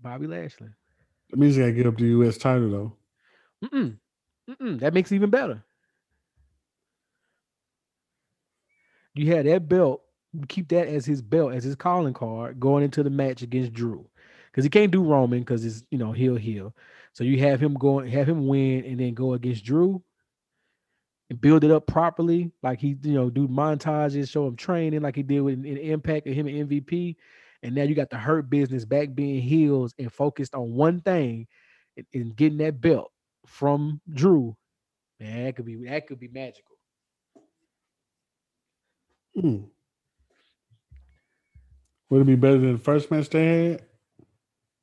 [SPEAKER 1] Bobby Lashley.
[SPEAKER 2] That means he got to get up the U.S. title though.
[SPEAKER 1] Mm-mm. Mm-mm. That makes it even better. You had that belt. Keep that as his belt, as his calling card going into the match against Drew, because he can't do Roman because it's you know heel heel. So you have him going, have him win, and then go against Drew, and build it up properly, like he you know do montages, show him training like he did with in Impact and him and MVP. And now you got the hurt business back being heels and focused on one thing, and, and getting that belt from Drew. Man, that could be that could be magical.
[SPEAKER 2] Hmm. Would it be better than the first match they had?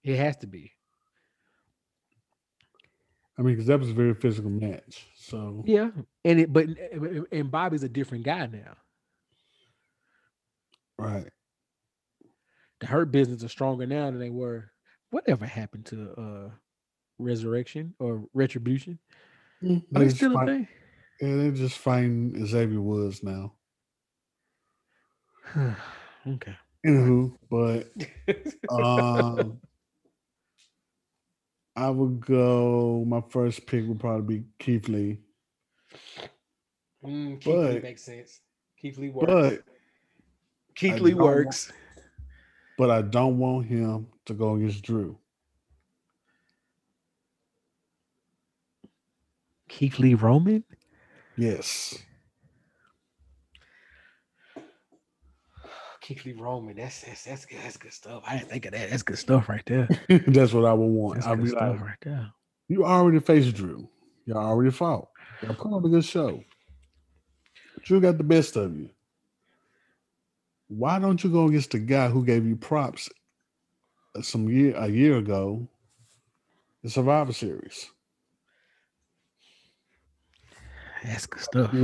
[SPEAKER 1] It has to be.
[SPEAKER 2] I mean, because that was a very physical match. So
[SPEAKER 1] Yeah, and it but and Bobby's a different guy now.
[SPEAKER 2] right.
[SPEAKER 1] The hurt business are stronger now than they were. Whatever happened to uh resurrection or retribution?
[SPEAKER 2] Mm,
[SPEAKER 1] Are
[SPEAKER 2] they
[SPEAKER 1] they
[SPEAKER 2] just
[SPEAKER 1] still a thing?
[SPEAKER 2] Yeah, they're just fighting Xavier Woods now.
[SPEAKER 1] okay.
[SPEAKER 2] Anywho, but um, I would go. My first pick would probably be Keith Lee,
[SPEAKER 1] Mm,
[SPEAKER 2] Keith Lee
[SPEAKER 1] makes sense. Keith Lee
[SPEAKER 2] but
[SPEAKER 1] Keith
[SPEAKER 2] I
[SPEAKER 1] Lee
[SPEAKER 2] don't want-
[SPEAKER 1] works.
[SPEAKER 2] but I don't want him to go against Drew.
[SPEAKER 1] Keith Lee Roman?
[SPEAKER 2] Yes,
[SPEAKER 1] Roman. That's that's that's good. That's good stuff. I didn't think of that. That's good stuff right there.
[SPEAKER 2] that's what I would want.
[SPEAKER 1] That's
[SPEAKER 2] I'd
[SPEAKER 1] good stuff right there.
[SPEAKER 2] you already faced Drew. Y'all already fought. Y'all put on a good show. Drew got the best of you. Why don't you go against the guy who gave you props uh, some year a year ago, the Survivor Series?
[SPEAKER 1] That's good stuff.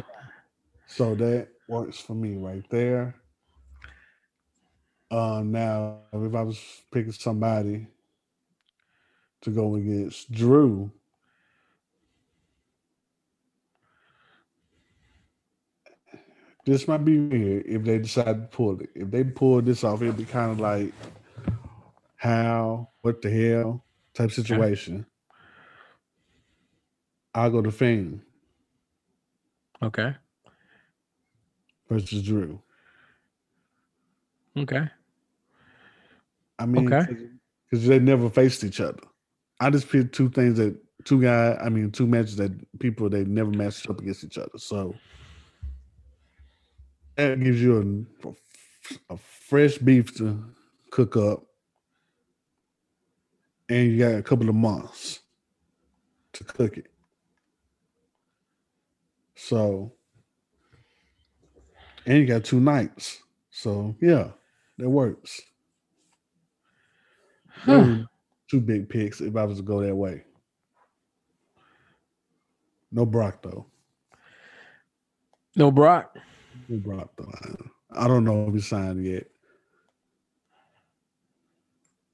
[SPEAKER 2] So that works for me right there. Uh, now, if I was picking somebody to go against Drew, this might be weird if they decide to pull it. If they pull this off, it'd be kind of like how, what the hell type situation. I'll go to Fame
[SPEAKER 1] Okay.
[SPEAKER 2] versus Drew.
[SPEAKER 1] Okay.
[SPEAKER 2] I mean,
[SPEAKER 1] Okay.
[SPEAKER 2] because they never faced each other. I just picked two things that two guys. I mean, two matches that people they never matched up against each other. So that gives you a, a fresh beef to cook up, and you got a couple of months to cook it. So And you got two nights. So yeah, that works.
[SPEAKER 1] Huh.
[SPEAKER 2] Two big picks if I was to go that way. No Brock though.
[SPEAKER 1] No Brock.
[SPEAKER 2] No Brock though. I don't know if he signed yet.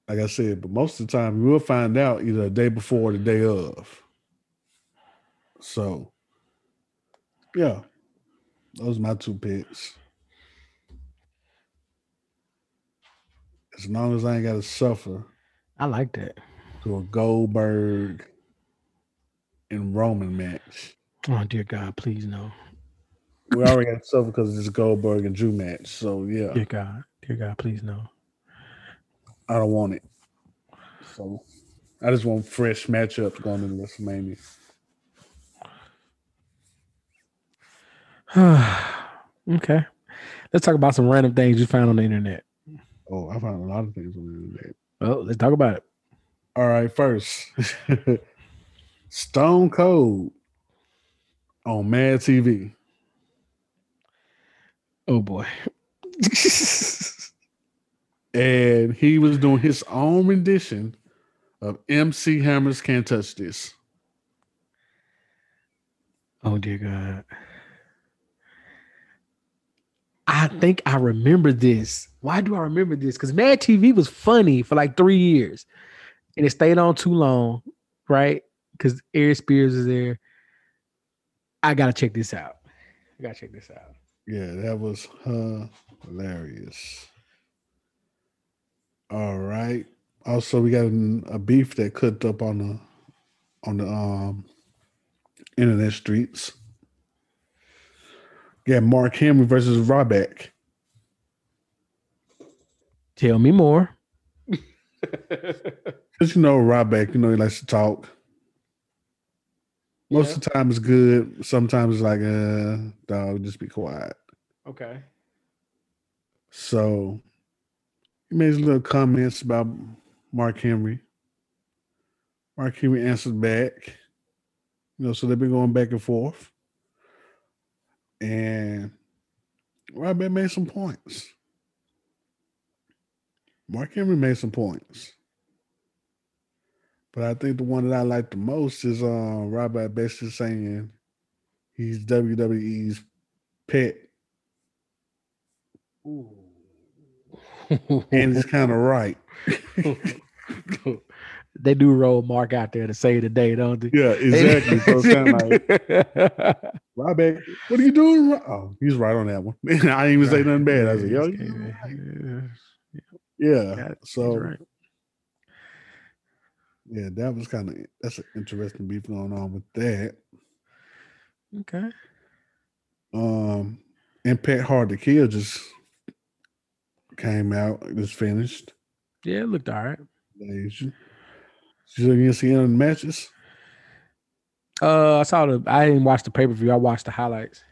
[SPEAKER 2] Like I said, but most of the time we'll find out either a day before or the day of. So, yeah, those are my two picks. As long as I ain't got to suffer
[SPEAKER 1] I like that.
[SPEAKER 2] to a Goldberg and Roman match.
[SPEAKER 1] Oh dear God, please no.
[SPEAKER 2] We already got to suffer because of this Goldberg and Drew match. So yeah,
[SPEAKER 1] Dear God, dear God, please no.
[SPEAKER 2] I don't want it. So I just want fresh matchups going into WrestleMania.
[SPEAKER 1] okay. Let's talk about some random things you found on the internet.
[SPEAKER 2] Oh, I found a lot of things on the internet.
[SPEAKER 1] Well, let's talk about it.
[SPEAKER 2] All right, first, Stone Cold on Mad TV.
[SPEAKER 1] Oh boy.
[SPEAKER 2] and he was doing his own rendition of MC Hammer's Can't Touch This.
[SPEAKER 1] oh dear God. I think I remember this. Why do I remember this? Because Mad TV was funny for like three years, and it stayed on too long, right? Because Aries Spears is there. I gotta check this out. I gotta check this out.
[SPEAKER 2] Yeah, that was hilarious. All right. Also, we got a beef that cooked up on the on the um internet streets. Yeah, Mark Henry versus Ryback.
[SPEAKER 1] Tell me more.
[SPEAKER 2] Because you know Ryback, you know he likes to talk. Most
[SPEAKER 1] Yeah.
[SPEAKER 2] of the time it's good. Sometimes it's like, uh, dog, just be quiet.
[SPEAKER 1] Okay.
[SPEAKER 2] So he made his little comments about Mark Henry. Mark Henry answered back. You know, so they've been going back and forth. And Ryback made some points. Mark Henry made some points. But I think the one that I like the most is uh Ryback basically saying he's WWE's pet. And it's kind of right.
[SPEAKER 1] they do roll Mark out there to save the day, don't they?
[SPEAKER 2] Yeah, exactly. so it's kind of like what are you doing? Oh, he's right on that one. I didn't even say nothing bad. I said, yo, you doing right." yeah.
[SPEAKER 1] Yeah,
[SPEAKER 2] So
[SPEAKER 1] right.
[SPEAKER 2] yeah, that was kind of that's an interesting beef going on with that.
[SPEAKER 1] Okay.
[SPEAKER 2] Um, Impact Hard to Kill just came out, just finished.
[SPEAKER 1] Yeah, it looked all right.
[SPEAKER 2] Did you, did you see any of the matches?
[SPEAKER 1] Uh, I saw the. I didn't watch the pay per view. I watched the highlights.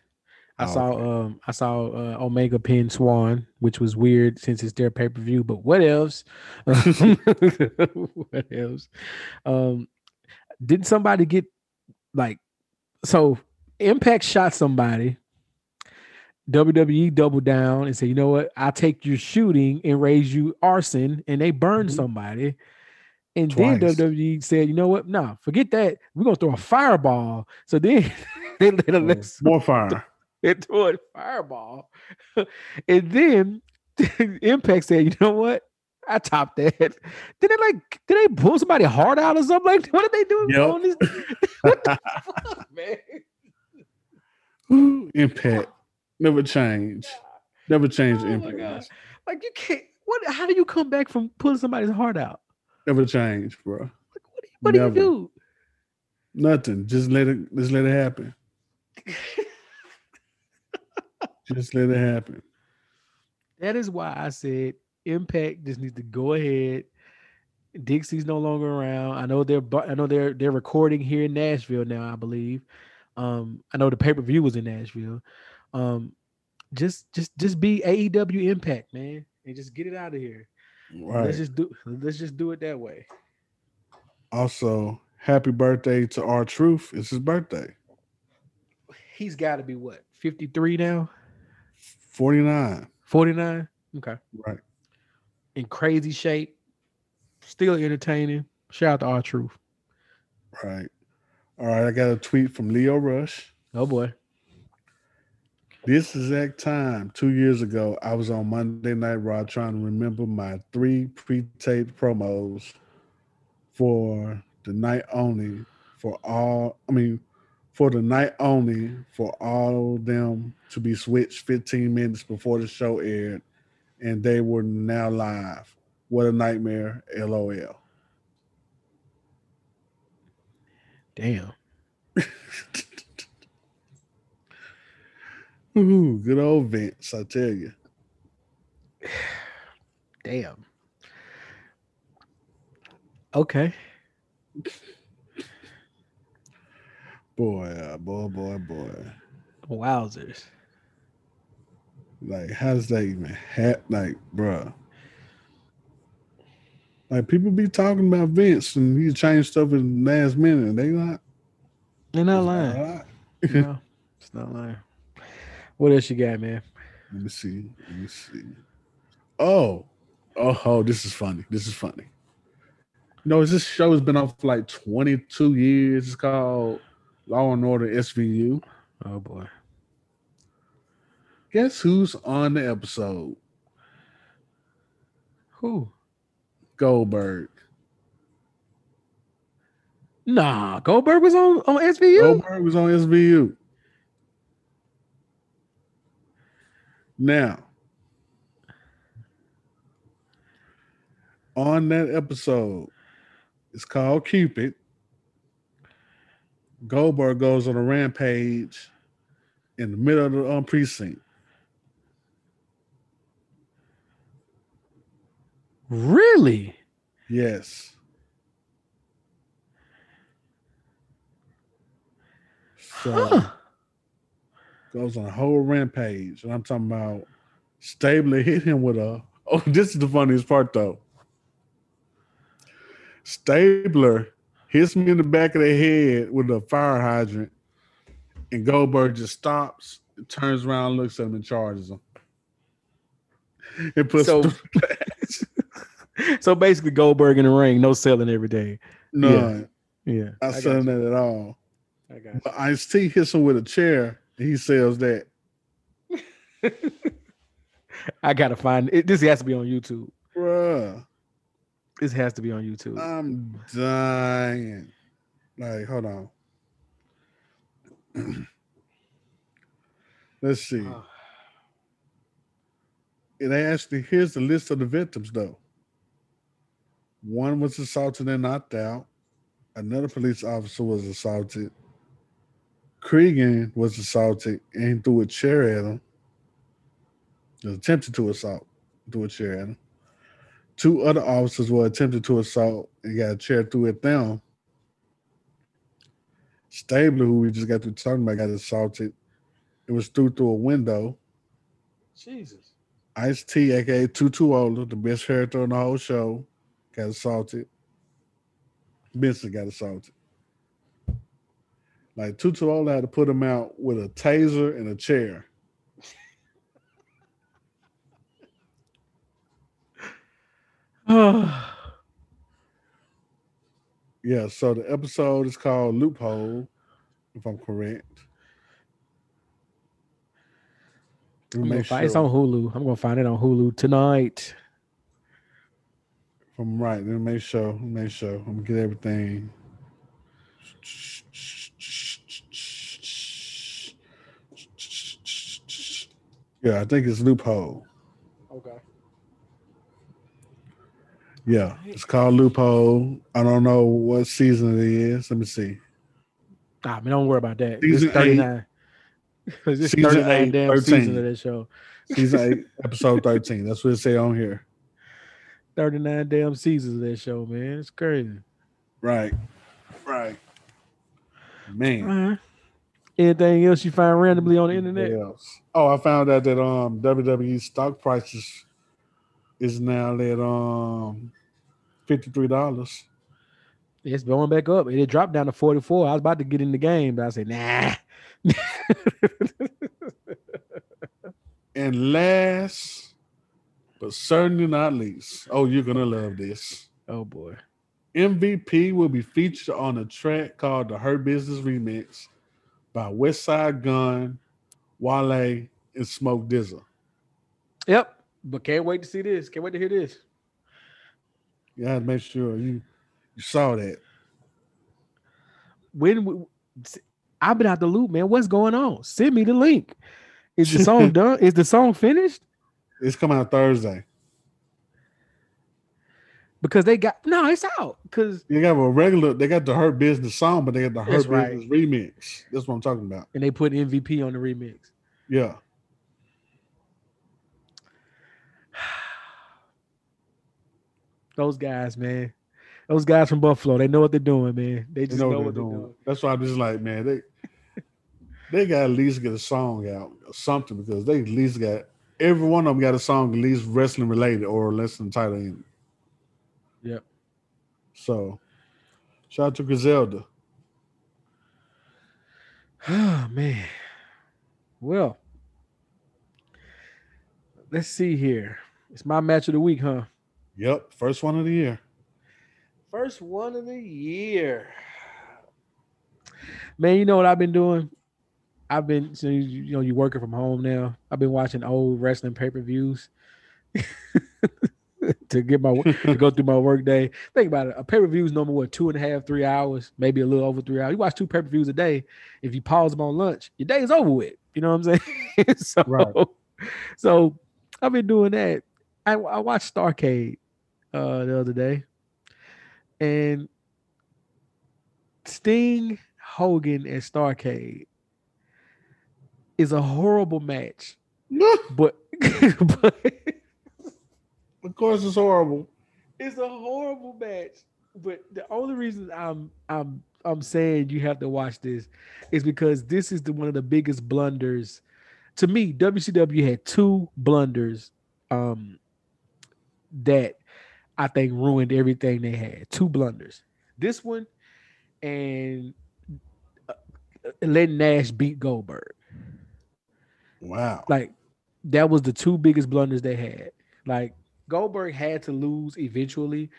[SPEAKER 1] I
[SPEAKER 2] Oh,
[SPEAKER 1] saw.
[SPEAKER 2] okay.
[SPEAKER 1] Um, I saw uh, Omega pin Swann, which was weird since it's their pay per view. But what else? what else? Um, didn't somebody get like so? Impact shot somebody. WWE doubled down and said, "You know what? I'll take your shooting and raise you arson," and they burned
[SPEAKER 2] Mhm.
[SPEAKER 1] somebody. And
[SPEAKER 2] Twice.
[SPEAKER 1] then WWE said, "You know what? No, forget that. We're gonna throw a fireball." So then they let let
[SPEAKER 2] More fire.
[SPEAKER 1] it threw a fireball, and then Impact said, "You know what? I topped that." Did they like? Did they pull somebody heart out or something? Like, what did they do
[SPEAKER 2] Yep.
[SPEAKER 1] what the fuck, man?
[SPEAKER 2] Ooh, Impact never change. Never change
[SPEAKER 1] Oh my
[SPEAKER 2] Impact.
[SPEAKER 1] Like you can't. What? How do you come back from pulling somebody's heart out?
[SPEAKER 2] Never change, bro.
[SPEAKER 1] Like, what do you, what do, you
[SPEAKER 2] Nothing. Just let it. Just let it happen. Just let it happen.
[SPEAKER 1] that is why I said Impact just needs to go ahead. Dixie's no longer around. I know they're. I know they're. They're recording here in Nashville now. I believe. Um, I know the pay per view was in Nashville. Um, just, just, just be AEW Impact, man, and just get it out of here.
[SPEAKER 2] Right.
[SPEAKER 1] Let's just do. Let's just do it that way.
[SPEAKER 2] Also, happy birthday to R-Truth. It's his birthday.
[SPEAKER 1] He's got to be what fifty three now.
[SPEAKER 2] 49.
[SPEAKER 1] 49. Okay.
[SPEAKER 2] Right.
[SPEAKER 1] In crazy shape. Still entertaining. Shout out to R-Truth.
[SPEAKER 2] Right. All right. I got a tweet from Lio Rush.
[SPEAKER 1] Oh boy.
[SPEAKER 2] This exact time, two years ago, I was on Monday Night Raw trying to remember my three pre-taped promos for the night only for all. I mean, for the night only for all of them to be switched 15 minutes before the show aired, and they were now live. What a nightmare! LOL.
[SPEAKER 1] Damn.
[SPEAKER 2] Ooh, good old Vince, I tell you.
[SPEAKER 1] Damn. Okay.
[SPEAKER 2] Boy, uh, boy, boy, boy.
[SPEAKER 1] Wowzers.
[SPEAKER 2] Like, how does that even happen? Like, bruh. Like, people be talking about Vince and he changed stuff in the last minute, they not.
[SPEAKER 1] They're not lying. no, it's not lying. What else you got, man?
[SPEAKER 2] Let me see. Let me see. Oh, oh, oh, this is funny. This is funny. You know, this show has been on for like 22 years. It's called Law and Order SVU.
[SPEAKER 1] Oh boy.
[SPEAKER 2] Guess who's on the episode?
[SPEAKER 1] Who?
[SPEAKER 2] Goldberg.
[SPEAKER 1] Nah, Goldberg was on on SVU.
[SPEAKER 2] Goldberg was on SVU. Now, on that episode, it's called Cupid. Goldberg goes on a rampage in the middle of the um, precinct.
[SPEAKER 1] Really?
[SPEAKER 2] Yes. So
[SPEAKER 1] Huh.
[SPEAKER 2] Goes on a whole rampage, and I'm talking about Stabler hit him with a. Oh, this is the funniest part though. Stabler hits me in the back of the head with a fire hydrant, and Goldberg just stops, turns around, looks at him, and charges him. It puts
[SPEAKER 1] So-
[SPEAKER 2] him through the
[SPEAKER 1] So basically, Goldberg in the ring, no selling every day.
[SPEAKER 2] None.
[SPEAKER 1] Yeah,
[SPEAKER 2] Not
[SPEAKER 1] I
[SPEAKER 2] selling that at all.
[SPEAKER 1] I got
[SPEAKER 2] But Ice T hits him with a chair, he sells that.
[SPEAKER 1] I gotta find it. This has to be on YouTube.
[SPEAKER 2] Bruh,
[SPEAKER 1] This has to be on YouTube.
[SPEAKER 2] I'm dying. Like, hold on. Let's see.
[SPEAKER 1] Oh.
[SPEAKER 2] It actually here's the list of the victims though. One was assaulted and knocked out. Another police officer was assaulted. Cragen was assaulted and threw a chair at him. Attempted to assault, threw a chair at him. Two other officers were attempted to assault and got a chair threw at them. Stabler, who we just got through talking about, got assaulted. It was through through a window.
[SPEAKER 1] Jesus.
[SPEAKER 2] Ice T, aka Tutuola, the best character on the whole show, got assaulted. Benson got assaulted. Like Tutuola had to put him out with a taser and a chair. Yeah, so the episode is called Loophole, if I'm correct.
[SPEAKER 1] I'm gonna find, It's on Hulu. I'm gonna find it on Hulu tonight.
[SPEAKER 2] if I'm right. then make sure. Make sure. I'm gonna get everything. Yeah, I think it's Loophole.
[SPEAKER 1] Okay.
[SPEAKER 2] Yeah, it's called Loophole. I don't know what season it is. Let me see.
[SPEAKER 1] Ah, man, don't worry about that.
[SPEAKER 2] Season
[SPEAKER 1] It's 39. It's
[SPEAKER 2] Season
[SPEAKER 1] 39
[SPEAKER 2] eight,
[SPEAKER 1] damn
[SPEAKER 2] 13.
[SPEAKER 1] seasons of that show.
[SPEAKER 2] Season eight, episode 13. That's what it say on here.
[SPEAKER 1] 39 damn seasons of that show, man. It's crazy.
[SPEAKER 2] Right. Right. Man.
[SPEAKER 1] Right. Anything else you find randomly on the internet?
[SPEAKER 2] Oh, I found out that um WWE stock prices is now at um fifty three dollars.
[SPEAKER 1] It's going back up. It dropped down to 44. I was about to get in the game, but I said, nah.
[SPEAKER 2] And last, but certainly not least, oh, you're gonna love this.
[SPEAKER 1] Oh boy.
[SPEAKER 2] MVP will be featured on a track called the Hurt Business Remix by Westside Gun, Wale, and Smoke DZA.
[SPEAKER 1] Yep. But can't wait to see this. Can't wait to hear this.
[SPEAKER 2] You to make sure you you saw that.
[SPEAKER 1] When we, I've been out the loop, man. What's going on? Send me the link. Is the song done? Is the song finished?
[SPEAKER 2] It's coming out Thursday.
[SPEAKER 1] Because they got no, it's out. Because
[SPEAKER 2] They got a regular, they got the Hurt Business song, but they got the Hurt
[SPEAKER 1] right.
[SPEAKER 2] Business remix. That's what I'm talking about.
[SPEAKER 1] and they put MVP on the remix.
[SPEAKER 2] Yeah.
[SPEAKER 1] Those guys, man. Those guys from Buffalo, they know what they're doing, man. They
[SPEAKER 2] They
[SPEAKER 1] just
[SPEAKER 2] know
[SPEAKER 1] know,
[SPEAKER 2] what
[SPEAKER 1] what
[SPEAKER 2] they're
[SPEAKER 1] they're
[SPEAKER 2] doing.
[SPEAKER 1] doing.
[SPEAKER 2] That's why I'm just like, man, they they got at least get a song out or something because they at least got every one of them got a song at least wrestling related or a wrestling title in.
[SPEAKER 1] Yep.
[SPEAKER 2] So shout out to Griselda.
[SPEAKER 1] Oh man. Well, let's see here. It's my match of the week, huh?
[SPEAKER 2] Yep, first one of the year.
[SPEAKER 1] First one of the year. Man, you know what I've been doing? I've been, so you, you know, you working from home now. I've been watching old wrestling pay per views to get my to go through my work day. Think about it. A pay per view is normally what two and a half, three hours, maybe a little over three hours. You watch two pay per views a day. If you pause them on lunch, your day is over with. You know what I'm saying? so,
[SPEAKER 2] Right.
[SPEAKER 1] so I've been doing that. I, I watched Starcade uh, the other day, and Sting, Hogan, and Starcade is a horrible match. But, but
[SPEAKER 2] of course, it's horrible.
[SPEAKER 1] it's a horrible match. But the only reason I'm I'm I'm saying you have to watch this is because this is the one of the biggest blunders. To me, WCW had two blunders um that I think ruined everything they had. Two blunders. This one and uh, letting Nash beat Goldberg.
[SPEAKER 2] Wow.
[SPEAKER 1] Like that was the two biggest blunders they had. Like Goldberg had to lose eventually,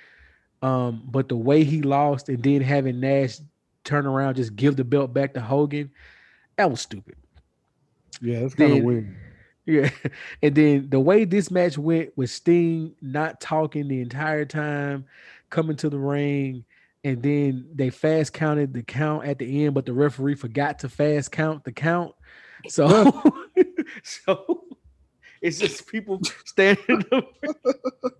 [SPEAKER 1] um, but the way he lost and then having Nash turn around just give the belt back to Hogan, that was stupid.
[SPEAKER 2] Yeah, it's kind of weird.
[SPEAKER 1] Yeah, and then the way this match went with Sting not talking the entire time, coming to the ring, and then they fast counted the count at the end, but the referee forgot to fast count the count. So, so it's just people standing up. so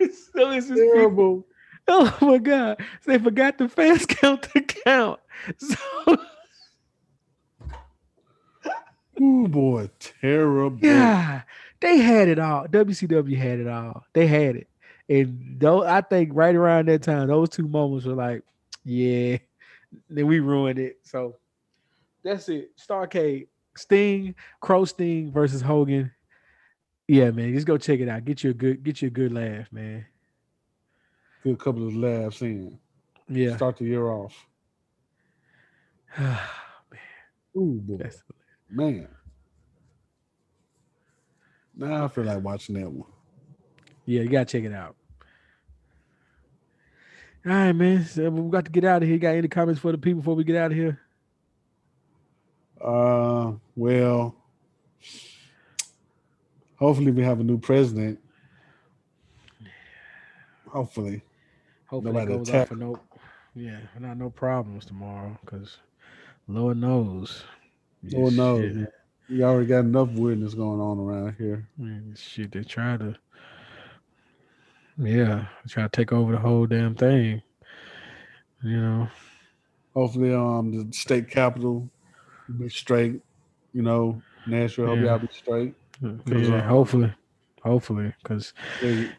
[SPEAKER 1] it's just people,
[SPEAKER 2] Terrible.
[SPEAKER 1] oh my god! So they forgot to fast count the count. So
[SPEAKER 2] Oh boy, terrible.
[SPEAKER 1] Yeah, they had it all. WCW had it all. They had it. And though I think right around that time, those two moments were like, yeah, then we ruined it. So that's it. Starcade, Sting, Crow Sting versus Hogan. Yeah, man, just go check it out. Get you a good, get you a good laugh, man.
[SPEAKER 2] Good couple of laughs in.
[SPEAKER 1] Yeah.
[SPEAKER 2] Start the year off. Man. Ooh boy, man. Now I feel like watching that one.
[SPEAKER 1] yeah, you gotta check it out. All right, man. So we got to get out of here. You got any comments for the people before we get out of here?
[SPEAKER 2] Uh, well, hopefully we have a new president. Hopefully,
[SPEAKER 1] Hopefully
[SPEAKER 2] Nobody
[SPEAKER 1] it goes
[SPEAKER 2] attack
[SPEAKER 1] off for no, yeah, not no problems tomorrow. Because Lord knows,
[SPEAKER 2] Lord
[SPEAKER 1] Yeah,
[SPEAKER 2] knows, man. we already got enough weirdness going on around here.
[SPEAKER 1] Man, shit, they try to, yeah, try to take over the whole damn thing. You know,
[SPEAKER 2] Hopefully, um, the state capital be straight. You know, Nashville. Hope
[SPEAKER 1] Yeah.
[SPEAKER 2] y'all be straight. Mm-hmm. 'Cause,
[SPEAKER 1] yeah, hopefully, hopefully, because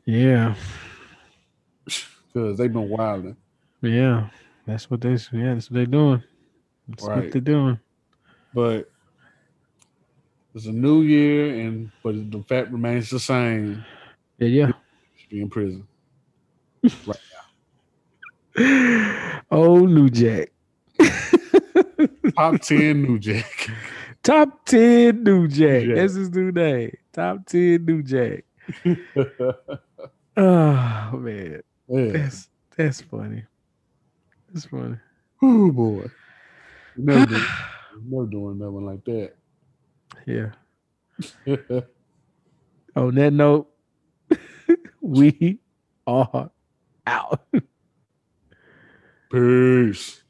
[SPEAKER 1] yeah,
[SPEAKER 2] Cause they've been wilding.
[SPEAKER 1] yeah, that's what they, yeah, that's what they're doing. That's what they're doing.
[SPEAKER 2] But it's a new year, and but the fact remains the same.
[SPEAKER 1] Yeah, yeah.
[SPEAKER 2] Should be in prison. right now.
[SPEAKER 1] oh, New Jack.
[SPEAKER 2] Top ten New Jack.
[SPEAKER 1] Top 10 New Jack.
[SPEAKER 2] Jack.
[SPEAKER 1] That's his new name. Top 10 New Jack. oh man.
[SPEAKER 2] yeah.
[SPEAKER 1] That's that's funny. That's funny.
[SPEAKER 2] Oh boy. Never, doing, never doing that one like that.
[SPEAKER 1] Yeah. On that note, we are out.
[SPEAKER 2] Peace.